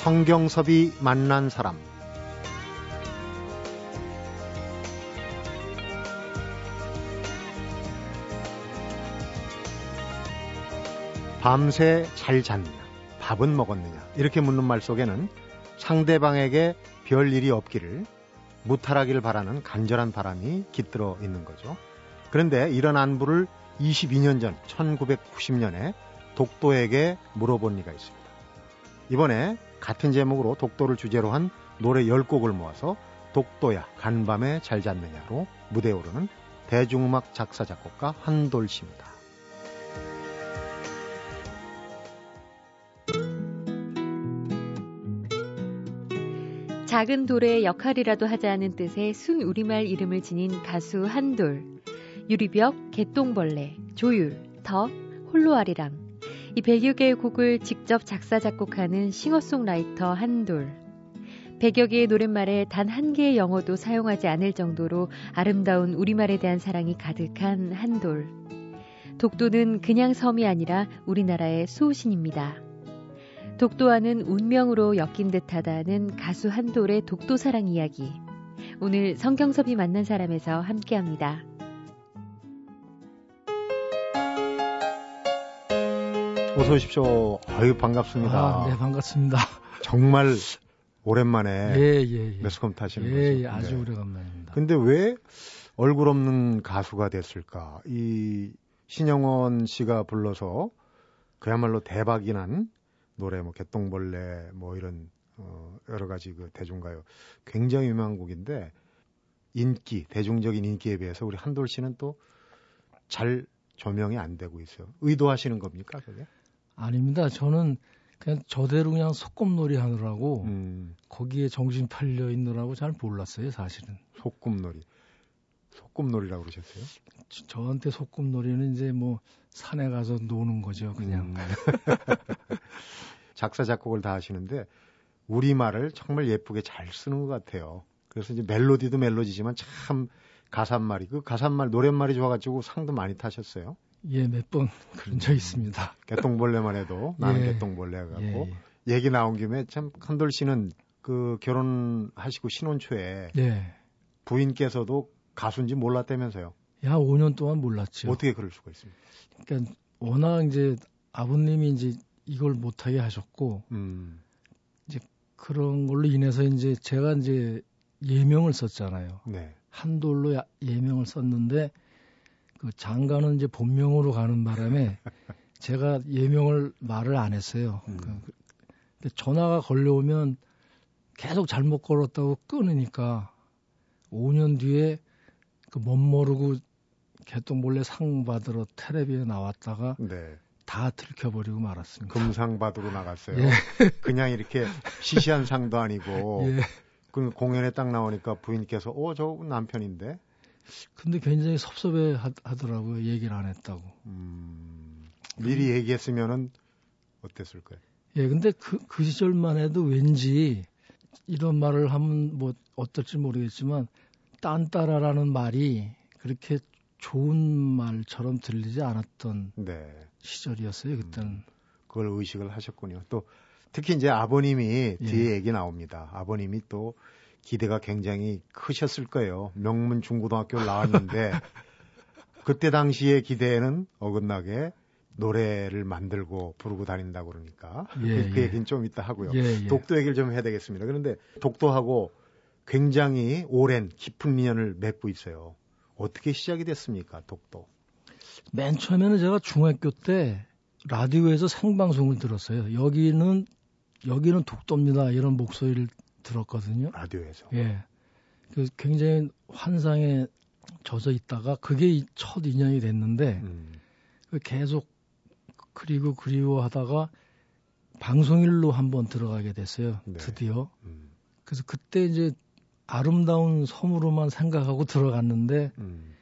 성경섭이 만난 사람 밤새 잘 잤느냐 밥은 먹었느냐 이렇게 묻는 말 속에는 상대방에게 별 일이 없기를 무탈하기를 바라는 간절한 바람이 깃들어 있는 거죠. 그런데 이런 안부를 22년 전 1990년에 독도에게 물어본 리가 있습니다. 이번에 같은 제목으로 독도를 주제로 한 노래 10곡을 모아서 독도야 간밤에 잘 잤느냐로 무대에 오르는 대중음악 작사 작곡가 한돌 씨입니다. 작은 돌의 역할이라도 하자는 뜻의 순 우리말 이름을 지닌 가수 한돌. 유리벽, 개똥벌레, 조율, 더, 홀로아리랑. 이 100여 개의 곡을 직접 작사, 작곡하는 싱어송라이터 한돌. 100여 개의 노랫말에 단 한 개의 영어도 사용하지 않을 정도로 아름다운 우리말에 대한 사랑이 가득한 한돌. 독도는 그냥 섬이 아니라 우리나라의 수호신입니다. 독도와는 운명으로 엮인 듯하다는 가수 한돌의 독도 사랑 이야기. 오늘 성경섭이 만난 사람에서 함께합니다. 어서 오십시오. 아유 반갑습니다. 아, 네 반갑습니다. 정말 오랜만에 예, 예, 예. 매스컴 타시는 예, 거죠. 예, 아주 네. 오래간만입니다. 근데 왜 얼굴 없는 가수가 됐을까? 이 신영원 씨가 불러서 그야말로 대박이 난 노래 뭐 개똥벌레 뭐 이런 어 여러 가지 그 대중가요 굉장히 유명한 곡인데 인기 대중적인 인기에 비해서 우리 한돌 씨는 또 잘 조명이 안 되고 있어요. 의도하시는 겁니까 그게? 아닙니다. 저는 그냥 저대로 그냥 소꿉놀이 하느라고 음, 거기에 정신 팔려 있느라고 잘 몰랐어요, 사실은. 소꿉놀이. 소꿉놀이라고 그러셨어요? 저- 저한테 소꿉놀이는 이제 뭐 산에 가서 노는 거죠, 그냥. 음. 작사 작곡을 다 하시는데 우리 말을 정말 예쁘게 잘 쓰는 것 같아요. 그래서 이제 멜로디도 멜로디지만 참 가사말이 그 가사말 노랫말이 좋아가지고 상도 많이 타셨어요. 예, 몇 번 그런 적 음. 있습니다. 개똥벌레만 해도 나는 예. 개똥벌레 갖고 예, 얘기 나온 김에 참 한돌 씨는 그 결혼하시고 신혼 초에 예. 예. 부인께서도 가수인지 몰랐다면서요. 야, 5년 동안 몰랐죠. 어떻게 그럴 수가 있습니까? 그러니까 워낙 이제 아버님이 이제 이걸 못하게 하셨고 음, 그런 걸로 인해서 이제 제가 이제 예명을 썼잖아요. 네. 한돌로 야- 예명을 썼는데 그 장가는 이제 본명으로 가는 바람에 제가 예명을 말을 안 했어요. 음. 그- 근데 전화가 걸려오면 계속 잘못 걸었다고 끊으니까 5년 뒤에 그 멋 모르고 개똥벌레 상 받으러 텔레비에 나왔다가 네. 다 들켜버리고 말았습니다. 금상받으러 나갔어요. 예. 그냥 이렇게 시시한 상도 아니고 예. 그 공연에 딱 나오니까 부인께서 어 저 남편인데 근데 굉장히 섭섭해 하, 하더라고요. 얘기를 안 했다고. 음, 미리 얘기했으면은 어땠을 거예요? 예, 근데 그, 그 시절만 해도 왠지 이런 말을 하면 뭐 어떨지 모르겠지만 딴따라라는 말이 그렇게 좋은 말처럼 들리지 않았던 네, 시절이었어요, 그때는. 그걸 의식을 하셨군요. 또 특히 이제 아버님이 예. 뒤에 얘기 나옵니다. 아버님이 또 기대가 굉장히 크셨을 거예요. 명문 중고등학교를 나왔는데 그때 당시의 기대에는 어긋나게 노래를 만들고 부르고 다닌다고 그러니까 예, 그, 그 예. 얘기는 좀 이따 하고요. 예, 예. 독도 얘기를 좀 해야 되겠습니다. 그런데 독도하고 굉장히 오랜 깊은 인연을 맺고 있어요. 어떻게 시작이 됐습니까, 독도? 맨 처음에는 제가 중학교 때 라디오에서 생방송을 들었어요. 여기는 여기는 독도입니다. 이런 목소리를 들었거든요. 라디오에서. 예. 그 굉장히 환상에 젖어 있다가 그게 이- 첫 인연이 됐는데 음, 그 계속 그리고 그리워하다가 방송일로 한번 들어가게 됐어요. 네. 드디어. 음, 그래서 그때 이제 아름다운 섬으로만 생각하고 들어갔는데 음,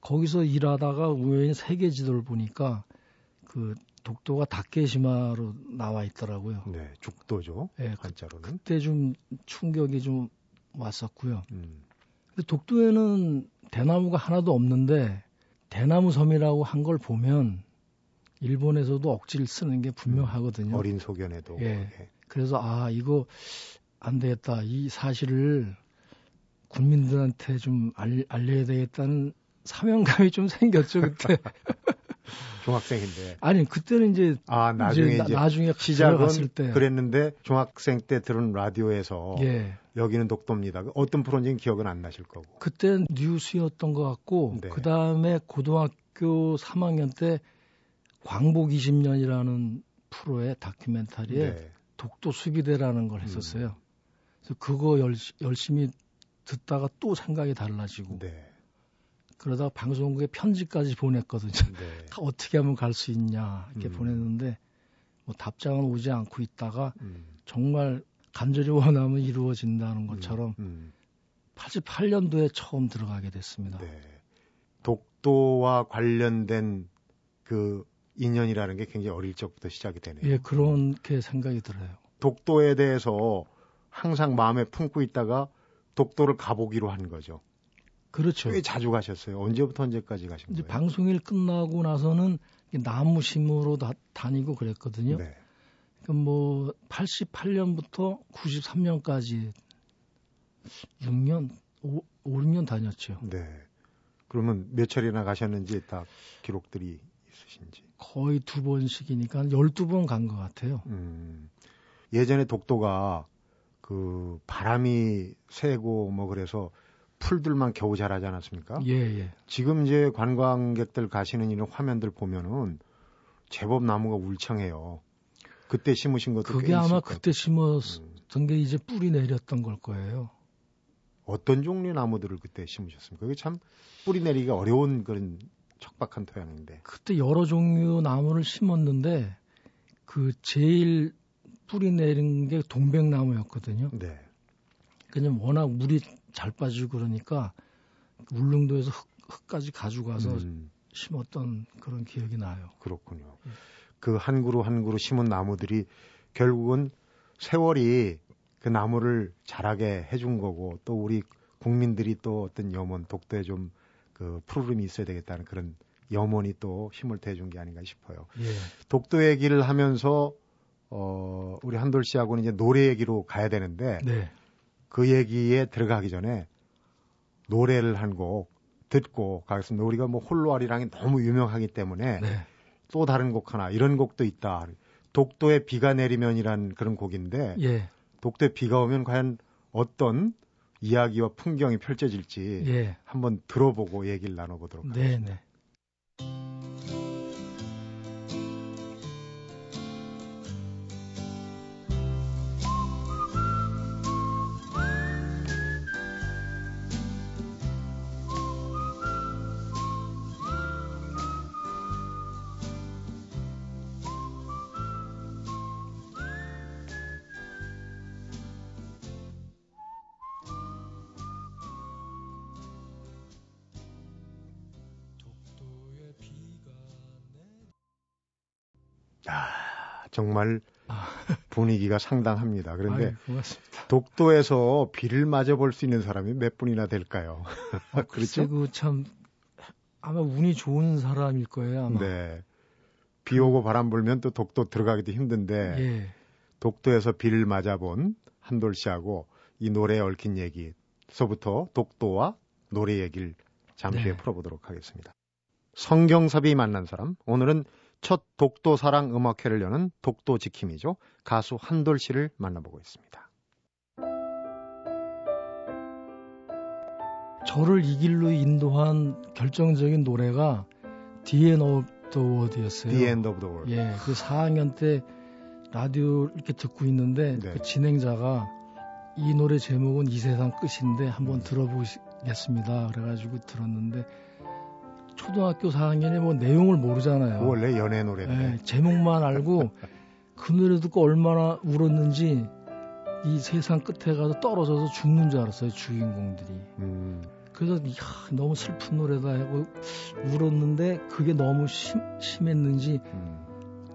거기서 일하다가 우연히 세계 지도를 보니까 그 독도가 다케시마로 나와 있더라고요. 네, 죽도죠. 예, 그, 한자로는. 그때 좀 충격이 좀 왔었고요. 음, 근데 독도에는 대나무가 하나도 없는데 대나무 섬이라고 한 걸 보면 일본에서도 억지를 쓰는 게 분명하거든요. 어린 소견에도. 예. 예. 그래서 아 이거 안 되겠다. 이 사실을 국민들한테 좀 알, 알려야 되겠다는 사명감이 좀 생겼죠 그때. 중학생인데. 아니 그때는 이제 아 나중에 이제, 이제 나중에 시작은 때 그랬는데 중학생 때 들은 라디오에서 예. 여기는 독도입니다. 어떤 프로인지는 기억은 안 나실 거고. 그때 뉴스였던 것 같고 네. 그 다음에 고등학교 3학년 때 광복 20년이라는 프로의 다큐멘터리에 네. 독도 수비대라는 걸 했었어요. 그래서 그거 열, 열심히 듣다가 또 생각이 달라지고 네. 그러다가 방송국에 편지까지 보냈거든요. 네. 어떻게 하면 갈 수 있냐 이렇게 음. 보냈는데 뭐 답장은 오지 않고 있다가 음. 정말 간절히 원하면 이루어진다는 것처럼 음. 88년도에 처음 들어가게 됐습니다. 네. 독도와 관련된 그 인연이라는 게 굉장히 어릴 적부터 시작이 되네요. 예, 그렇게 생각이 들어요. 독도에 대해서 항상 마음에 품고 있다가 독도를 가보기로 한 거죠. 그렇죠. 꽤 자주 가셨어요. 언제부터 언제까지 가신 거예요? 방송일 끝나고 나서는 나무 심으로 다, 다니고 그랬거든요. 네. 그럼 뭐 88년부터 93년까지 6년, 5, 5 6년 다녔죠. 네. 그러면 몇 차례나 가셨는지 딱 기록들이 있으신지. 거의 두 번씩이니까 한 12번 간 것 같아요. 음. 예전에 독도가 그 바람이 세고 뭐 그래서 풀들만 겨우 자라지 않았습니까? 예, 예. 지금 이제 관광객들 가시는 이런 화면들 보면은 제법 나무가 울창해요. 그때 심으신 것도 그게 꽤 아마 그때 심었던 음. 게 이제 뿌리 내렸던 걸 거예요. 어떤 종류의 나무들을 그때 심으셨습니까? 그게 참 뿌리 내리기가 어려운 그런 척박한 토양인데. 그때 여러 종류 나무를 심었는데 그 제일 뿌리 내린 게 동백나무였거든요. 네. 그냥 워낙 물이 잘 빠지고 그러니까 울릉도에서 흙, 흙까지 가져가서 음, 심었던 그런 기억이 나요. 그렇군요. 예. 그한 그루 한 그루 심은 나무들이 결국은 세월이 그 나무를 자라게 해준 거고 또 우리 국민들이 또 어떤 염원 독도에 좀 그 푸르름이 있어야 되겠다는 그런 염원이 또 힘을 대준 게 아닌가 싶어요. 예. 독도 얘기를 하면서 어 우리 한돌 씨하고는 이제 노래 얘기로 가야 되는데 네. 그 얘기에 들어가기 전에 노래를 한 곡 듣고 가겠습니다. 우리가 뭐 홀로아리랑이 너무 유명하기 때문에 네. 또 다른 곡 하나 이런 곡도 있다. 독도에 비가 내리면이란 그런 곡인데 예. 독도에 비가 오면 과연 어떤 이야기와 풍경이 펼쳐질지 예. 한번 들어보고 얘기를 나눠보도록 네, 하겠습니다. 네. 아, 정말 분위기가 상당합니다. 그런데 아유. 독도에서 비를 맞아 볼 수 있는 사람이 몇 분이나 될까요? 글쎄, 그렇죠? 그참 아마 운이 좋은 사람일 거예요, 아마. 네. 비 오고 바람 불면 또 독도 들어가기도 힘든데 예. 독도에서 비를 맞아본 한돌 씨하고 이 노래에 얽힌 얘기서부터 독도와 노래 얘기를 잠시 후에 네. 풀어보도록 하겠습니다. 성경섭이 만난 사람 오늘은 첫 독도 사랑 음악회를 여는 독도 지킴이죠. 가수 한돌 씨를 만나보고 있습니다. 저를 이 길로 인도한 결정적인 노래가 The End of the World였어요. The End of the World. 예, 그 4학년 때 라디오 이렇게 듣고 있는데 네. 그 진행자가 이 노래 제목은 이 세상 끝인데 한번 들어보시겠습니다. 그래가지고 들었는데 초등학교 4학년에 뭐 내용을 모르잖아요. 원래 연애 노래인데. 예, 제목만 알고 그 노래 듣고 얼마나 울었는지 이 세상 끝에 가서 떨어져서 죽는 줄 알았어요 주인공들이. 음, 그래서 이야, 너무 슬픈 노래다 하고 울었는데 그게 너무 심, 심했는지 음,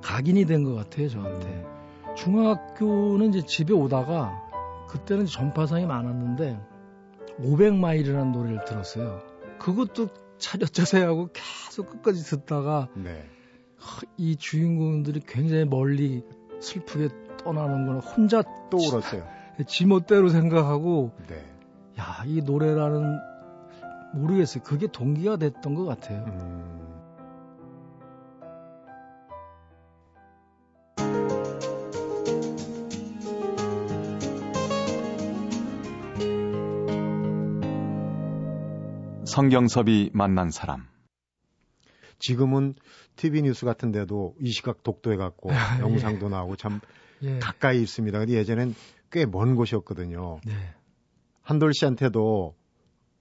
각인이 된 것 같아요 저한테. 중학교는 이제 집에 오다가 그때는 전파상이 많았는데 500마일이라는 노래를 들었어요. 그것도 차렷자세하고 계속 끝까지 듣다가 네. 이 주인공들이 굉장히 멀리 슬프게 떠나는 거는 혼자 또 울었어요. 지멋대로 생각하고 네. 야, 이 노래라는 모르겠어요. 그게 동기가 됐던 것 같아요. 음. 성경섭이 만난 사람. 지금은 TV 뉴스 같은 데도 이 시각 독도에 갔고 아, 예. 영상도 나오고 참 예. 가까이 있습니다. 근데 예전엔 꽤 먼 곳이었거든요. 네. 한돌 씨한테도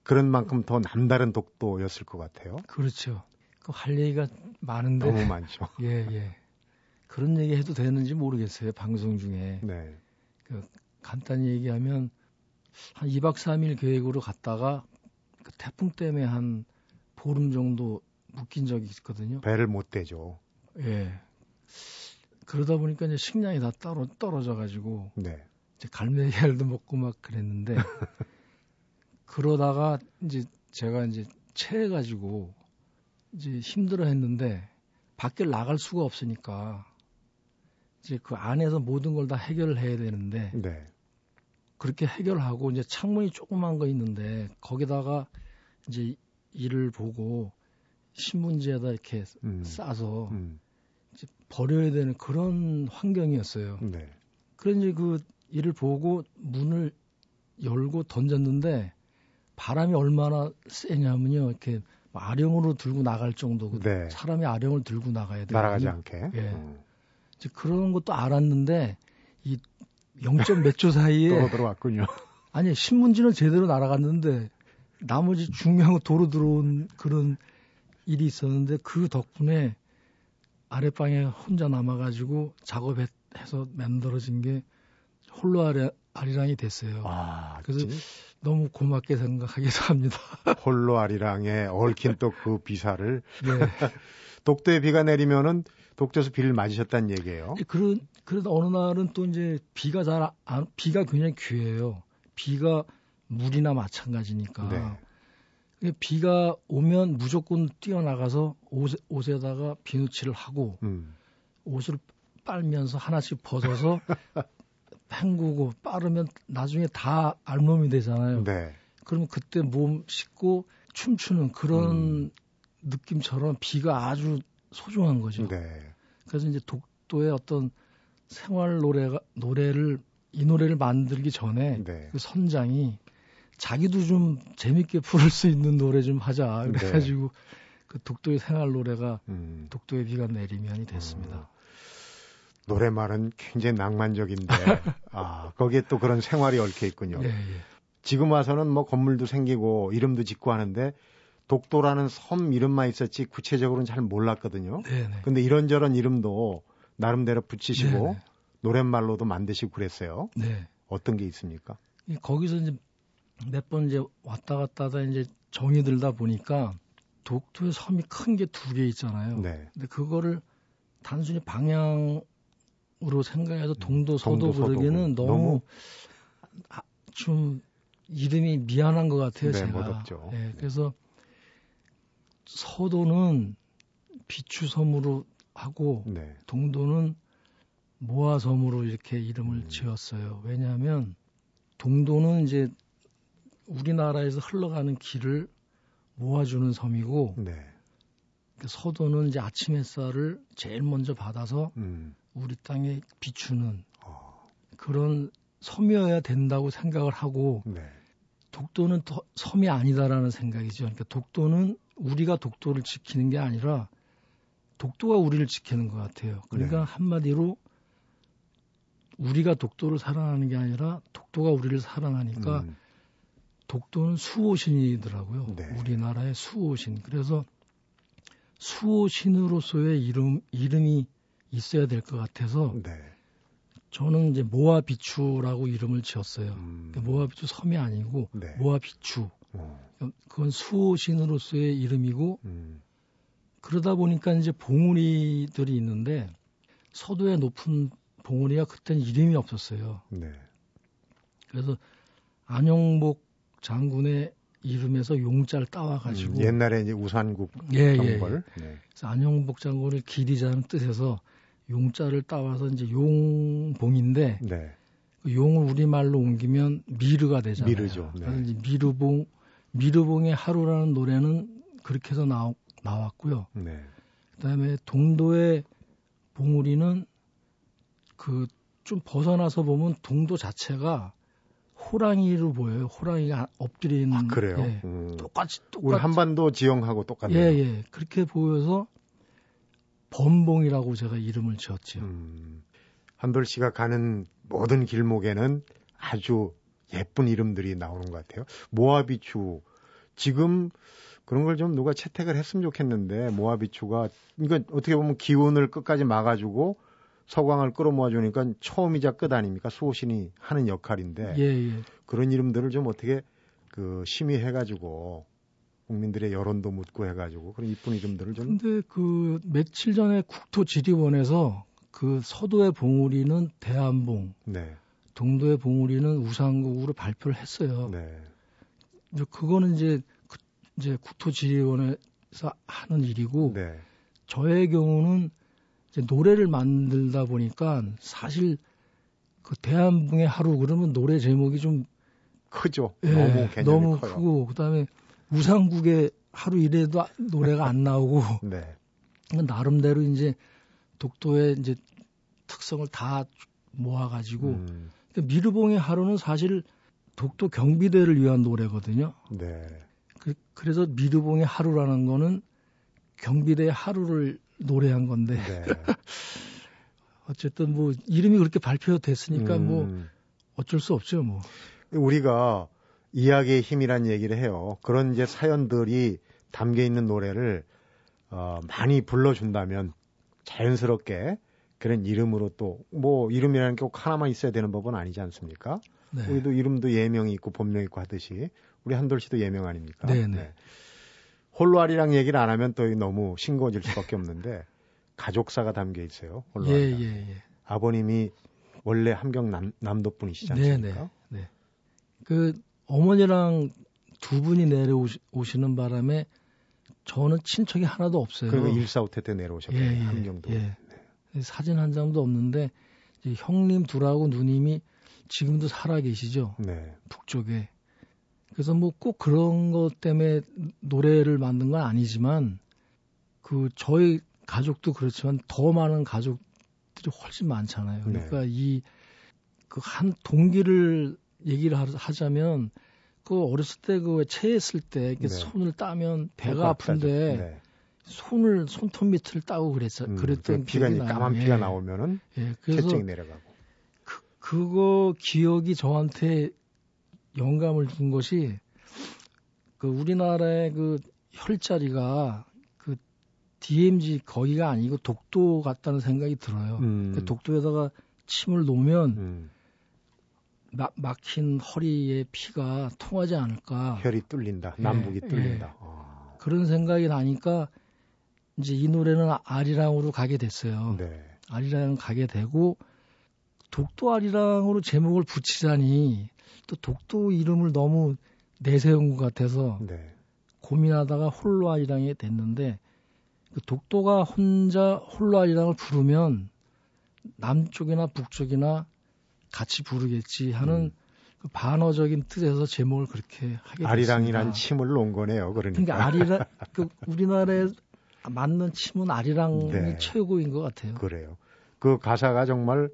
그런 만큼 더 남다른 독도였을 것 같아요. 그렇죠. 그할 얘기가 많은데 너무 많죠. 예, 예. 그런 얘기 해도 되는지 모르겠어요. 방송 중에. 네. 간단히 얘기하면 한 2박 3일 계획으로 갔다가 그 태풍 때문에 한 보름 정도 묶인 적이 있거든요. 배를 못 대죠. 예. 그러다 보니까 이제 식량이 다 따로 떨어져 가지고 네. 이제 갈매기알도 먹고 막 그랬는데 그러다가 이제 제가 이제 체해 가지고 이제 힘들어 했는데 밖에 나갈 수가 없으니까 이제 그 안에서 모든 걸 다 해결을 해야 되는데 네. 그렇게 해결하고 이제 창문이 조그만 거 있는데 거기다가 이제 일을 보고 신문지에다 이렇게 음. 싸서 음. 이제 버려야 되는 그런 환경이었어요. 네. 이제 그 일을 보고 문을 열고 던졌는데 바람이 얼마나 세냐면요. 이렇게 아령으로 들고 나갈 정도고 네. 사람이 아령을 들고 나가야 돼요. 날아가지 않게. 예. 어. 이제 그런 것도 알았는데 이 0점 몇초 사이에 떨어 들어왔군요. 아니 신문지는 제대로 날아갔는데 나머지 중요한 거 도로 들어온 그런 일이 있었는데 그 덕분에 아랫방에 혼자 남아가지고 작업해서 만들어진 게 홀로 아리, 아리랑이 됐어요. 아, 그래서 그래서 너무 고맙게 생각하기도 합니다. 홀로 아리랑에 얽힌 또 그 비사를 네. 독도에 비가 내리면은 독도에서 비를 맞으셨다는 얘기예요. 그런 그러다 어느 날은 또 이제 비가 잘 안, 비가 굉장히 귀해요. 비가 물이나 마찬가지니까. 네. 비가 오면 무조건 뛰어나가서 옷에, 옷에다가 비누칠을 하고 음. 옷을 빨면서 하나씩 벗어서 헹구고 빠르면 나중에 다 알몸이 되잖아요. 네. 그러면 그때 몸 씻고 춤추는 그런 음. 느낌처럼 비가 아주 소중한 거죠. 네. 그래서 이제 독도의 어떤 생활 노래가 노래를 이 노래를 만들기 전에 네. 그 선장이 자기도 좀 재밌게 부를 수 있는 노래 좀 하자 네. 그래가지고 그 독도의 생활 노래가 음. 독도의 비가 내리면이 됐습니다. 노래말은 굉장히 낭만적인데 아 거기에 또 그런 생활이 얽혀 있군요. 예, 예. 지금 와서는 뭐 건물도 생기고 이름도 짓고 하는데 독도라는 섬 이름만 있었지 구체적으로는 잘 몰랐거든요. 네, 네. 근데 이런저런 이름도 나름대로 붙이시고 네, 네. 노랫말로도 만드시고 그랬어요. 네. 어떤 게 있습니까? 이 거기서 이제 몇 번 이제 왔다 갔다 하다 이제 정이 들다 보니까 독도의 섬이 큰 게 두 개 있잖아요. 네. 근데 그거를 단순히 방향으로 생각해서 동도 서도 동도, 서도 부르기는 너무- 너무, 아, 좀 이름이 미안한 것 같아요. 네, 제가. 멋없죠. 예, 그래서 서도는 비추섬으로 하고 네. 동도는 모아섬으로 이렇게 이름을 음. 지었어요. 왜냐하면 동도는 이제 우리나라에서 흘러가는 길을 모아주는 섬이고 네. 그 서도는 이제 아침 햇살을 제일 먼저 받아서 음. 우리 땅에 비추는 어, 그런 섬이어야 된다고 생각을 하고 네. 독도는 더 섬이 아니다라는 생각이죠. 그러니까 독도는 우리가 독도를 지키는 게 아니라 독도가 우리를 지키는 것 같아요. 그러니까 네. 한마디로 우리가 독도를 사랑하는 게 아니라 독도가 우리를 사랑하니까 음. 독도는 수호신이더라고요. 네. 우리나라의 수호신. 그래서 수호신으로서의 이름 이름이 있어야 될 것 같아서 네. 저는 이제 모아비추라고 이름을 지었어요. 음. 그러니까 모아비추 섬이 아니고 네. 모아비추. 어, 그건 수호신으로서의 이름이고 음. 그러다 보니까 이제 봉우리들이 있는데 서도의 높은 봉우리가 그때는 이름이 없었어요. 네. 그래서 안영복 장군의 이름에서 용자를 따와가지고 음, 옛날에 이제 우산국 예, 예, 예. 정벌. 네. 그래서 안영복 장군을 기리자는 뜻에서 용자를 따와서 이제 용봉인데 네. 그 용을 우리말로 옮기면 미르가 되잖아요. 미르죠. 네. 그래서 미르봉 미르봉의 하루라는 노래는 그렇게 해서 나오, 나왔고요. 네. 그다음에 동도의 봉우리는 그 좀 벗어나서 보면 동도 자체가 호랑이로 보여요. 호랑이가 엎드려 있는 아, 그래요? 예, 음. 똑같이 우리 똑같이 한반도 지형하고 똑같네요. 예, 예. 그렇게 보여서 범봉이라고 제가 이름을 지었죠. 음, 한돌 씨가 가는 모든 길목에는 아주 예쁜 이름들이 나오는 것 같아요. 모아비추. 지금 그런 걸 좀 누가 채택을 했으면 좋겠는데, 모아비추가, 이거 어떻게 보면 기운을 끝까지 막아주고 서광을 끌어모아 주니까 처음이자 끝 아닙니까? 수호신이 하는 역할인데, 예, 예. 그런 이름들을 좀 어떻게 그 심의해 가지고 국민들의 여론도 묻고 해 가지고 그런 이쁜 이름들을 좀 근데 그 며칠 전에 국토지리원에서 그 서도의 봉우리는 대한봉, 네, 동도의 봉우리는 우상국으로 발표를 했어요. 네, 그거는 이제 그 이제 국토지리원에서 하는 일이고 네, 저의 경우는 노래를 만들다 보니까 사실 그 대한봉의 하루 그러면 노래 제목이 좀 크죠. 예, 너무 너무 커요. 크고 그다음에 우상국의 하루 이래도 아- 노래가 안 나오고 네, 나름대로 이제 독도의 이제 특성을 다 모아가지고 음, 근데 미르봉의 하루는 사실 독도 경비대를 위한 노래거든요. 네, 그, 래서 미르봉의 하루라는 거는 경비대의 하루를 노래한 건데 네. 어쨌든 뭐 이름이 그렇게 발표됐으니까 뭐 음, 어쩔 수 없죠 뭐. 우리가 이야기의 힘이란 얘기를 해요. 그런 이제 사연들이 담겨 있는 노래를 어, 많이 불러준다면 자연스럽게 그런 이름으로 또 뭐 이름이라는 게 꼭 하나만 있어야 되는 법은 아니지 않습니까? 네. 우리도 이름도 예명이 있고 본명이 있고 하듯이 우리 한돌 씨도 예명 아닙니까? 네네. 홀로아리랑 얘기를 안 하면 또 너무 싱거워질 수밖에 없는데 가족사가 담겨 있어요. 예, 홀로아리랑. 예, 예. 아버님이 원래 함경 남, 남도 분이시지 네, 않습니까? 네, 네. 그 어머니랑 두 분이 내려오시는 바람에 저는 친척이 하나도 없어요. 그리고 일사후퇴 때 내려오셨거든요. 예, 예, 함경도. 예. 사진 한 장도 없는데 형님 둘하고 누님이 지금도 살아 계시죠 네. 북쪽에. 그래서 뭐 꼭 그런 것 때문에 노래를 만든 건 아니지만 그 저희 가족도 그렇지만 더 많은 가족들이 훨씬 많잖아요. 네. 그러니까 이그 한 동기를 얘기를 하- 하자면 그 어렸을 때 그 체했을 때 이렇게 네. 손을 따면 배가 꼭 아픈데 네. 손을 손톱 밑을 따고 그랬어 음, 그랬던 그 피가 기억이 나요. 까만 예. 피가 나오면은 예, 그래서 채증이 내려가고. 그거 기억이 저한테 영감을 준 것이 그 우리나라의 그 혈자리가 그 DMZ 거기가 아니고 독도 같다는 생각이 들어요. 음, 그 독도에다가 침을 놓으면 음, 마- 막힌 허리에 피가 통하지 않을까 혈이 뚫린다. 예, 남북이 예. 뚫린다. 아, 그런 생각이 나니까 이제 이 노래는 아리랑으로 가게 됐어요. 네. 아리랑 가게 되고 독도 아리랑으로 제목을 붙이자니 또 독도 이름을 너무 내세운 것 같아서 네. 고민하다가 홀로 아리랑이 됐는데 그 독도가 혼자 홀로 아리랑을 부르면 남쪽이나 북쪽이나 같이 부르겠지 하는 음. 그 반어적인 뜻에서 제목을 그렇게 하게 아리랑이란 됐습니다. 침을 놓은 거네요. 그러니까. 그러니까 아리랑 그 우리나라에 맞는 침은 아리랑이 네. 최고인 것 같아요. 그래요. 그 가사가 정말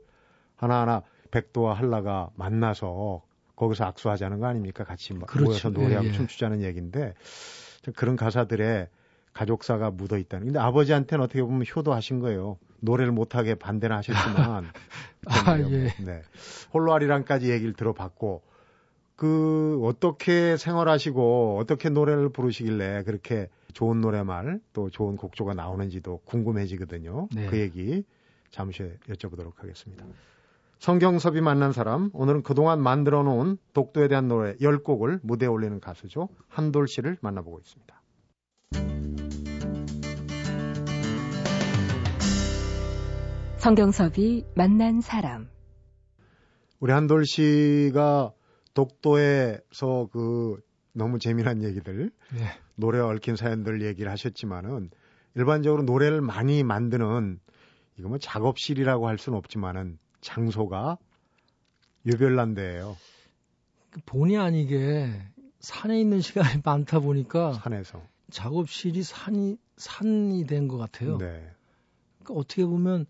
하나하나 백도와 한라가 만나서 거기서 악수하자는 거 아닙니까? 같이 막 그렇죠. 모여서 노래하고 예, 예. 춤추자는 얘기인데 참 그런 가사들에 가족사가 묻어 있다는. 근데 아버지한테는 어떻게 보면 효도하신 거예요. 노래를 못하게 반대는 하셨지만. 아. 예. 네. 홀로 아리랑까지 얘기를 들어봤고 그 어떻게 생활하시고 어떻게 노래를 부르시길래 그렇게 좋은 노래말 또 좋은 곡조가 나오는지도 궁금해지거든요. 네. 그 얘기 잠시 여쭤보도록 하겠습니다. 성경섭이 만난 사람 오늘은 그동안 만들어 놓은 독도에 대한 노래 10곡을 무대에 올리는 가수죠. 한돌 씨를 만나보고 있습니다. 성경섭이 만난 사람. 우리 한돌 씨가 독도에서 그 너무 재미난 얘기들 예. 노래와 얽힌 사연들 얘기를 하셨지만은 일반적으로 노래를 많이 만드는 이거 뭐 작업실이라고 할 수는 없지만은 장소가 유별난데예요. 본의 아니게 산에 있는 시간이 많다 보니까 산에서. 작업실이 산이 산이 된 것 같아요. 네. 그러니까 어떻게 보면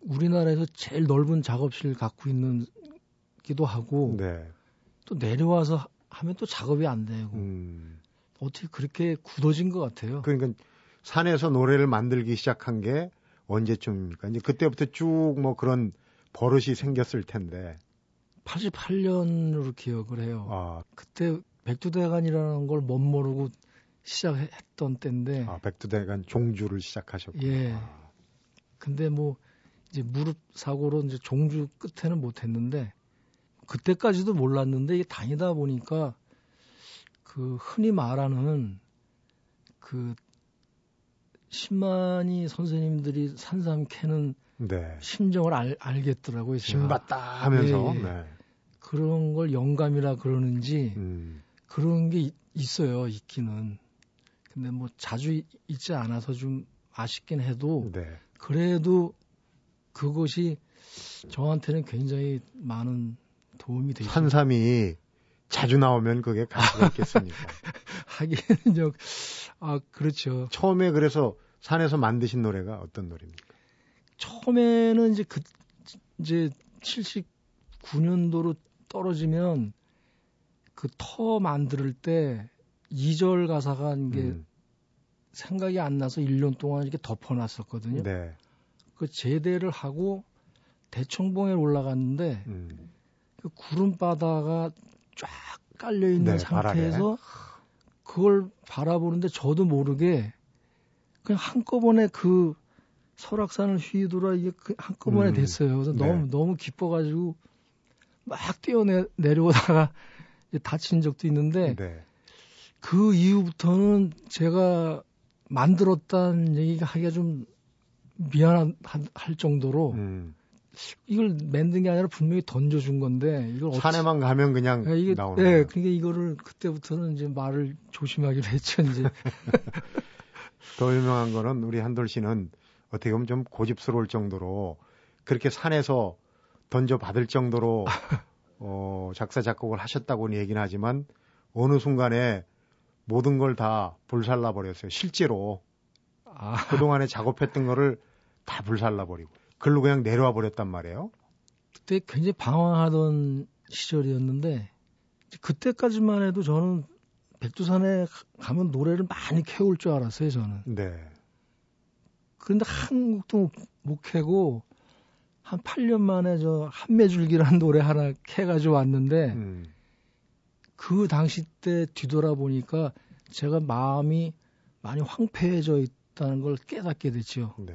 우리나라에서 제일 넓은 작업실 갖고 있는 기도 하고 네. 또 내려와서 하면 또 작업이 안 되고 음. 어떻게 그렇게 굳어진 것 같아요. 그러니까 산에서 노래를 만들기 시작한 게 언제쯤입니까? 이제 그때부터 쭉 뭐 그런 버릇이 생겼을 텐데. 88년으로 기억을 해요. 아, 그때 백두대간이라는 걸 못 모르고 시작했던 때인데 아 백두대간 종주를 시작하셨고. 예. 아, 근데 뭐 이제 무릎 사고로 이제 종주 끝에는 못 했는데 그때까지도 몰랐는데 이게 다니다 보니까 그 흔히 말하는 그 신만이 선생님들이 산삼 캐는 네. 심정을 알, 알겠더라고요. 제가. 신봤다 하면서. 예, 예. 네. 그런 걸 영감이라 그러는지 음. 그런 게 있, 있어요. 있기는. 근데 뭐 자주 있- 있지 않아서 좀 아쉽긴 해도 네. 그래도 그것이 저한테는 굉장히 많은 도움이 되죠. 산삼이 자주 나오면 그게 가치가 있겠습니까? 하기에는 좀, 아, 그렇죠. 처음에 그래서 산에서 만드신 노래가 어떤 노래입니까? 처음에는 이제 그, 이제 79년도로 떨어지면 그 터 만들 때 2절 가사가 이게 음. 생각이 안 나서 1년 동안 이렇게 덮어놨었거든요. 네. 그 제대를 하고 대청봉에 올라갔는데 음. 그 구름 바다가 쫙 깔려 있는 네, 상태에서 그걸 바라보는데 저도 모르게 그냥 한꺼번에 그 설악산을 휘두라 이게 그 한꺼번에 음, 됐어요. 그래서 네. 너무 너무 기뻐가지고 막 뛰어내 내려오다가 이제 다친 적도 있는데 네. 그 이후부터는 제가 만들었다는 얘기가 하기가 좀 미안할 정도로 음. 이걸 만든 게 아니라 분명히 던져준 건데 이걸 어찌- 산에만 가면 그냥 예, 이게 나오는 예, 거예요. 그러니까 이거를 그때부터는 이제 말을 조심하기로 했죠 이제 더 유명한 거는 우리 한돌 씨는 어떻게 보면 좀 고집스러울 정도로 그렇게 산에서 던져 받을 정도로 어, 작사 작곡을 하셨다고는 얘기는 하지만 어느 순간에 모든 걸 다 불살라 버렸어요. 실제로 아, 그동안에 작업했던 거를 다 불살라 버리고 글로 그냥 내려와 버렸단 말이에요. 그때 굉장히 방황하던 시절이었는데 그때까지만 해도 저는 백두산에 가- 가면 노래를 많이 캐올 줄 알았어요 저는. 네. 그런데 한 곡도 못, 못 캐고 한 8년 만에 저 한매줄기라는 노래 하나 캐가지고 왔는데 음. 그 당시 때 뒤돌아보니까 제가 마음이 많이 황폐해져 있다는 걸 깨닫게 됐죠. 네.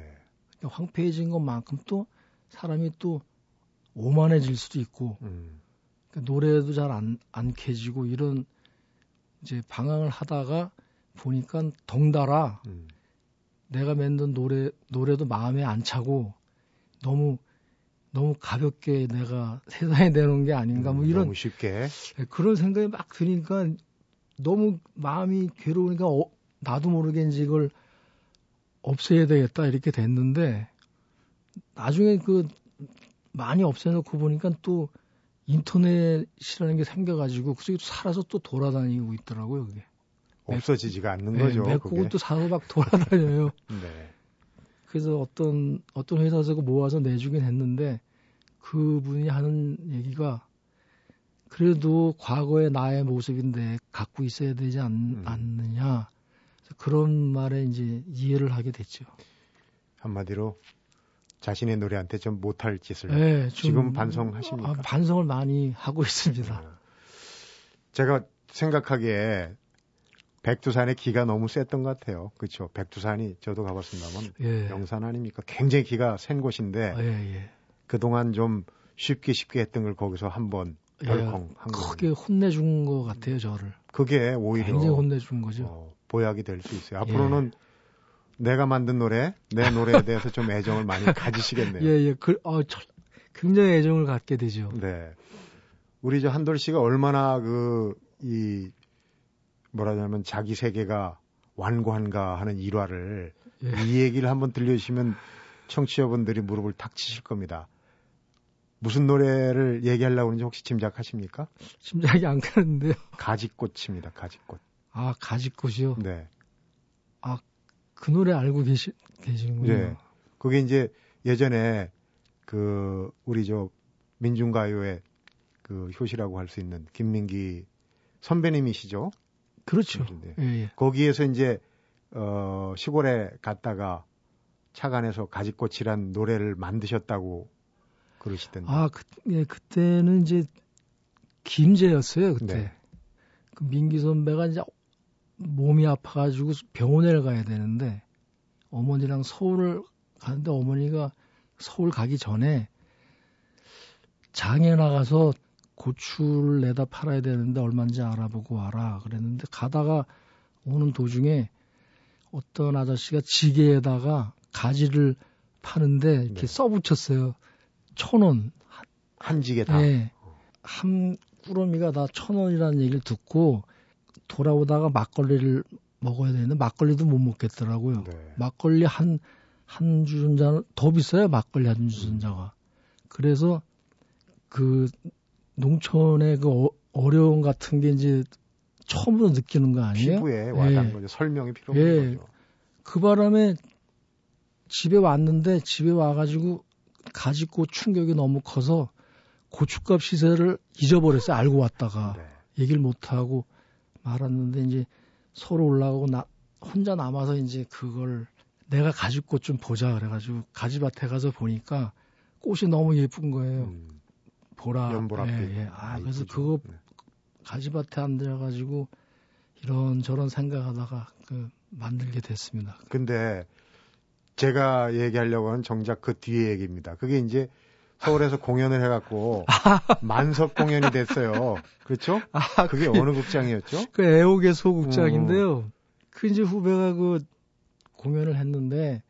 황폐해진 것만큼 또 사람이 또 오만해질 수도 있고 음. 그러니까 노래도 잘 안 안 캐지고 이런 이제 방황을 하다가 보니까 덩달아 음. 내가 만든 노래 노래도 마음에 안 차고 너무 너무 가볍게 내가 세상에 내놓은 게 아닌가 뭐 음, 이런 너무 쉽게 그런 생각이 막 드니까 너무 마음이 괴로우니까 어, 나도 모르게 이제 이걸 없애야 되겠다 이렇게 됐는데 나중에 그 많이 없애놓고 보니까 또 인터넷이라는 게 생겨가지고 그 속에 또 살아서 또 돌아다니고 있더라고요 그게. 없어지지가 않는 네, 거죠. 메꾸고. 또막 돌아다녀요. 네. 그래서 어떤 어떤 회사에서 그 모아서 내주긴 했는데 그분이 하는 얘기가 그래도 과거의 나의 모습인데 갖고 있어야 되지 않, 음. 않느냐 그런 말에 이제 이해를 하게 됐죠. 한마디로 자신의 노래한테 좀 못할 짓을 네, 좀, 지금 반성하십니까? 아, 반성을 많이 하고 있습니다. 아, 제가 생각하기에 백두산의 기가 너무 셌던 것 같아요. 그렇죠. 백두산이 저도 가봤습니다만 예, 영산 아닙니까? 굉장히 기가 센 곳인데 아, 예, 예. 그동안 좀 쉽게 쉽게 했던 걸 거기서 한번 예, 덜컹 한 거. 크게 혼내준 것 같아요 저를. 그게 오히려 굉장히 혼내준 거죠. 어, 보약이 될 수 있어요. 예. 앞으로는 내가 만든 노래, 내 노래에 대해서 좀 애정을 많이 가지시겠네요. 예, 예. 그, 어, 저- 굉장히 애정을 갖게 되죠. 네. 우리 저 한돌 씨가 얼마나 그, 이, 뭐라 하냐면 자기 세계가 완고한가 하는 일화를 예. 이 얘기를 한번 들려주시면 청취자분들이 무릎을 탁 치실 겁니다. 무슨 노래를 얘기하려고 하는지 혹시 짐작하십니까? 짐작이 안 가는데요. 가지꽃입니다. 가지꽃. 아 가지꽃이요. 네. 아 그 노래 알고 계시 계시는군요. 네. 그게 이제 예전에 그 우리 저 민중가요의 그 효시라고 할 수 있는 김민기 선배님이시죠? 그렇죠. 네. 예, 예. 거기에서 이제 어 시골에 갔다가 차관에서 가지꽃이란 노래를 만드셨다고 그러시던데. 아, 그, 예, 그때는 이제 김제였어요, 그때. 네. 그 민기 선배가 이제 몸이 아파가지고 병원에 가야 되는데 어머니랑 서울을 가는데 어머니가 서울 가기 전에 장에 나가서 고추를 내다 팔아야 되는데 얼마인지 알아보고 와라 그랬는데 가다가 오는 도중에 어떤 아저씨가 지게에다가 가지를 파는데 이렇게 네. 써붙였어요. 천 원. 한지게 다. 네. 한 꾸러미가 다 천 원이라는 얘기를 듣고 돌아오다가 막걸리를 먹어야 되는데 막걸리도 못 먹겠더라고요. 네. 막걸리 한, 한 주전자는 더 비싸요, 막걸리 한 주전자가. 그래서 그 농촌의 그 어, 어려움 같은 게 이제 처음으로 느끼는 거 아니에요? 피부에 와닿는 예. 거죠. 설명이 필요 예. 없는 거죠. 그 바람에 집에 왔는데 집에 와가지고 가지고 충격이 너무 커서 고춧값 시세를 잊어버렸어요. 알고 왔다가 네. 얘기를 못 하고 말았는데 이제 서로 올라가고 나 혼자 남아서 이제 그걸 내가 가지꽃 좀 보자 그래가지고 가지밭에 가서 보니까 꽃이 너무 예쁜 거예요. 음, 보라. 연보라빛. 예, 예. 아, 그래서 이쁘죠. 그거 네. 가지밭에 앉아가지고 이런 저런 생각하다가 그 만들게 됐습니다. 근데 제가 얘기하려고 하는 정작 그 뒤에 얘기입니다. 그게 이제 서울에서 공연을 해갖고 만석 공연이 됐어요. 그렇죠? 아, 그게 어느 극장이었죠? 그 애옥의 소극장인데요. 그 이제 후배가 그 공연을 했는데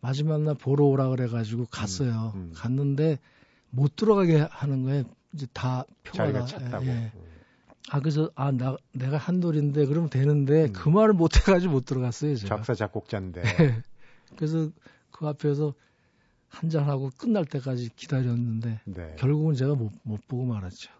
마지막 날 보러 오라 그래가지고 갔어요. 음, 음. 갔는데 못 들어가게 하는 거예요. 이제 다 표가 자기가. 예, 예. 아 그래서 아 나 내가 한돌인데 그러면 되는데 음. 그 말을 못 해가지고 못 들어갔어요. 제가. 작사 작곡자인데 예. 그래서 그 앞에서 한잔 하고 끝날 때까지 기다렸는데 네. 결국은 제가 못, 못 보고 말았죠.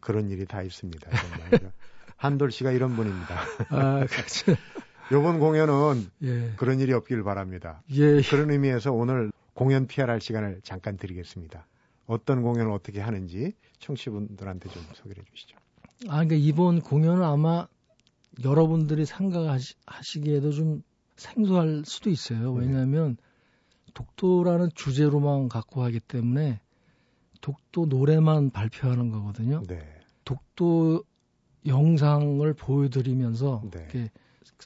그런 일이 다 있습니다. 정말. 한돌 씨가 이런 분입니다. 아 그렇죠. 이번 공연은 예. 그런 일이 없길 바랍니다. 예. 그런 의미에서 오늘 공연 PR할 시간을 잠깐 드리겠습니다. 어떤 공연을 어떻게 하는지 청취분들한테 좀 소개해 주시죠. 아, 그러니까 이번 공연은 아마 여러분들이 생각하시기에도 좀 생소할 수도 있어요. 네. 왜냐하면 독도라는 주제로만 갖고 하기 때문에 독도 노래만 발표하는 거거든요. 네. 독도 영상을 보여드리면서 네. 이렇게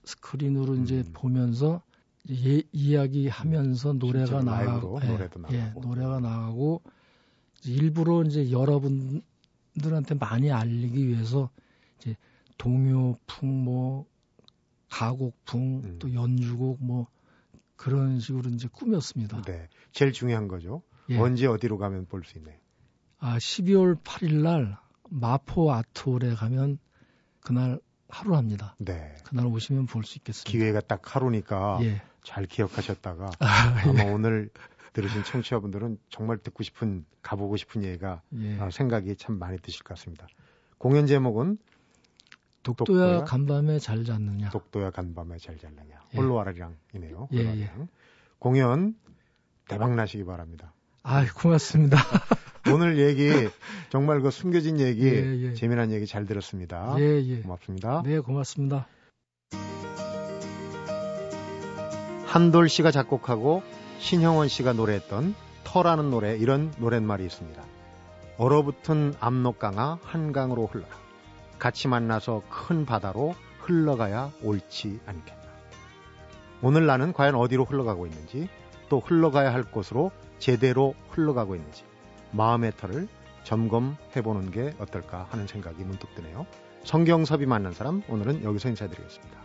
스크린으로 이제 음. 보면서 예, 이야기하면서 노래가 나가고 라이브로 노래도 예, 나가고. 노래가 나가고 이제 일부러 이제 여러분들한테 많이 알리기 위해서 이제 동요풍 뭐 가곡풍 음. 또 연주곡 뭐 그런 식으로 이제 꾸몄습니다. 네. 제일 중요한 거죠. 예. 언제 어디로 가면 볼 수 있나요? 아 12월 8일 날 마포 아트홀에 가면 그날 하루 합니다. 네. 그날 오시면 볼 수 있겠습니다. 기회가 딱 하루니까 예. 잘 기억하셨다가 아, 아마 오늘 들으신 청취자분들은 정말 듣고 싶은 가보고 싶은 얘기가 예. 아, 생각이 참 많이 드실 것 같습니다. 공연 제목은 독도야 독도야? 간밤에 잘 잤느냐. 독도야 간밤에 잘 잘라냐 예. 홀로아라랑이네요. 예, 홀로아라랑. 공연 대박 나시기 바랍니다. 아, 고맙습니다. 오늘 얘기 정말 그 숨겨진 얘기 예, 예. 재미난 얘기 잘 들었습니다. 예, 예. 고맙습니다. 네, 고맙습니다. 한돌 씨가 작곡하고 신형원 씨가 노래했던 터라는 노래 이런 노랫말이 있습니다. 얼어붙은 압록강아 한강으로 흘러라. 같이 만나서 큰 바다로 흘러가야 옳지 않겠나. 오늘 나는 과연 어디로 흘러가고 있는지 또 흘러가야 할 곳으로 제대로 흘러가고 있는지 마음의 터를 점검해보는 게 어떨까 하는 생각이 문득 드네요. 성경섭이 만난 사람 오늘은 여기서 인사드리겠습니다.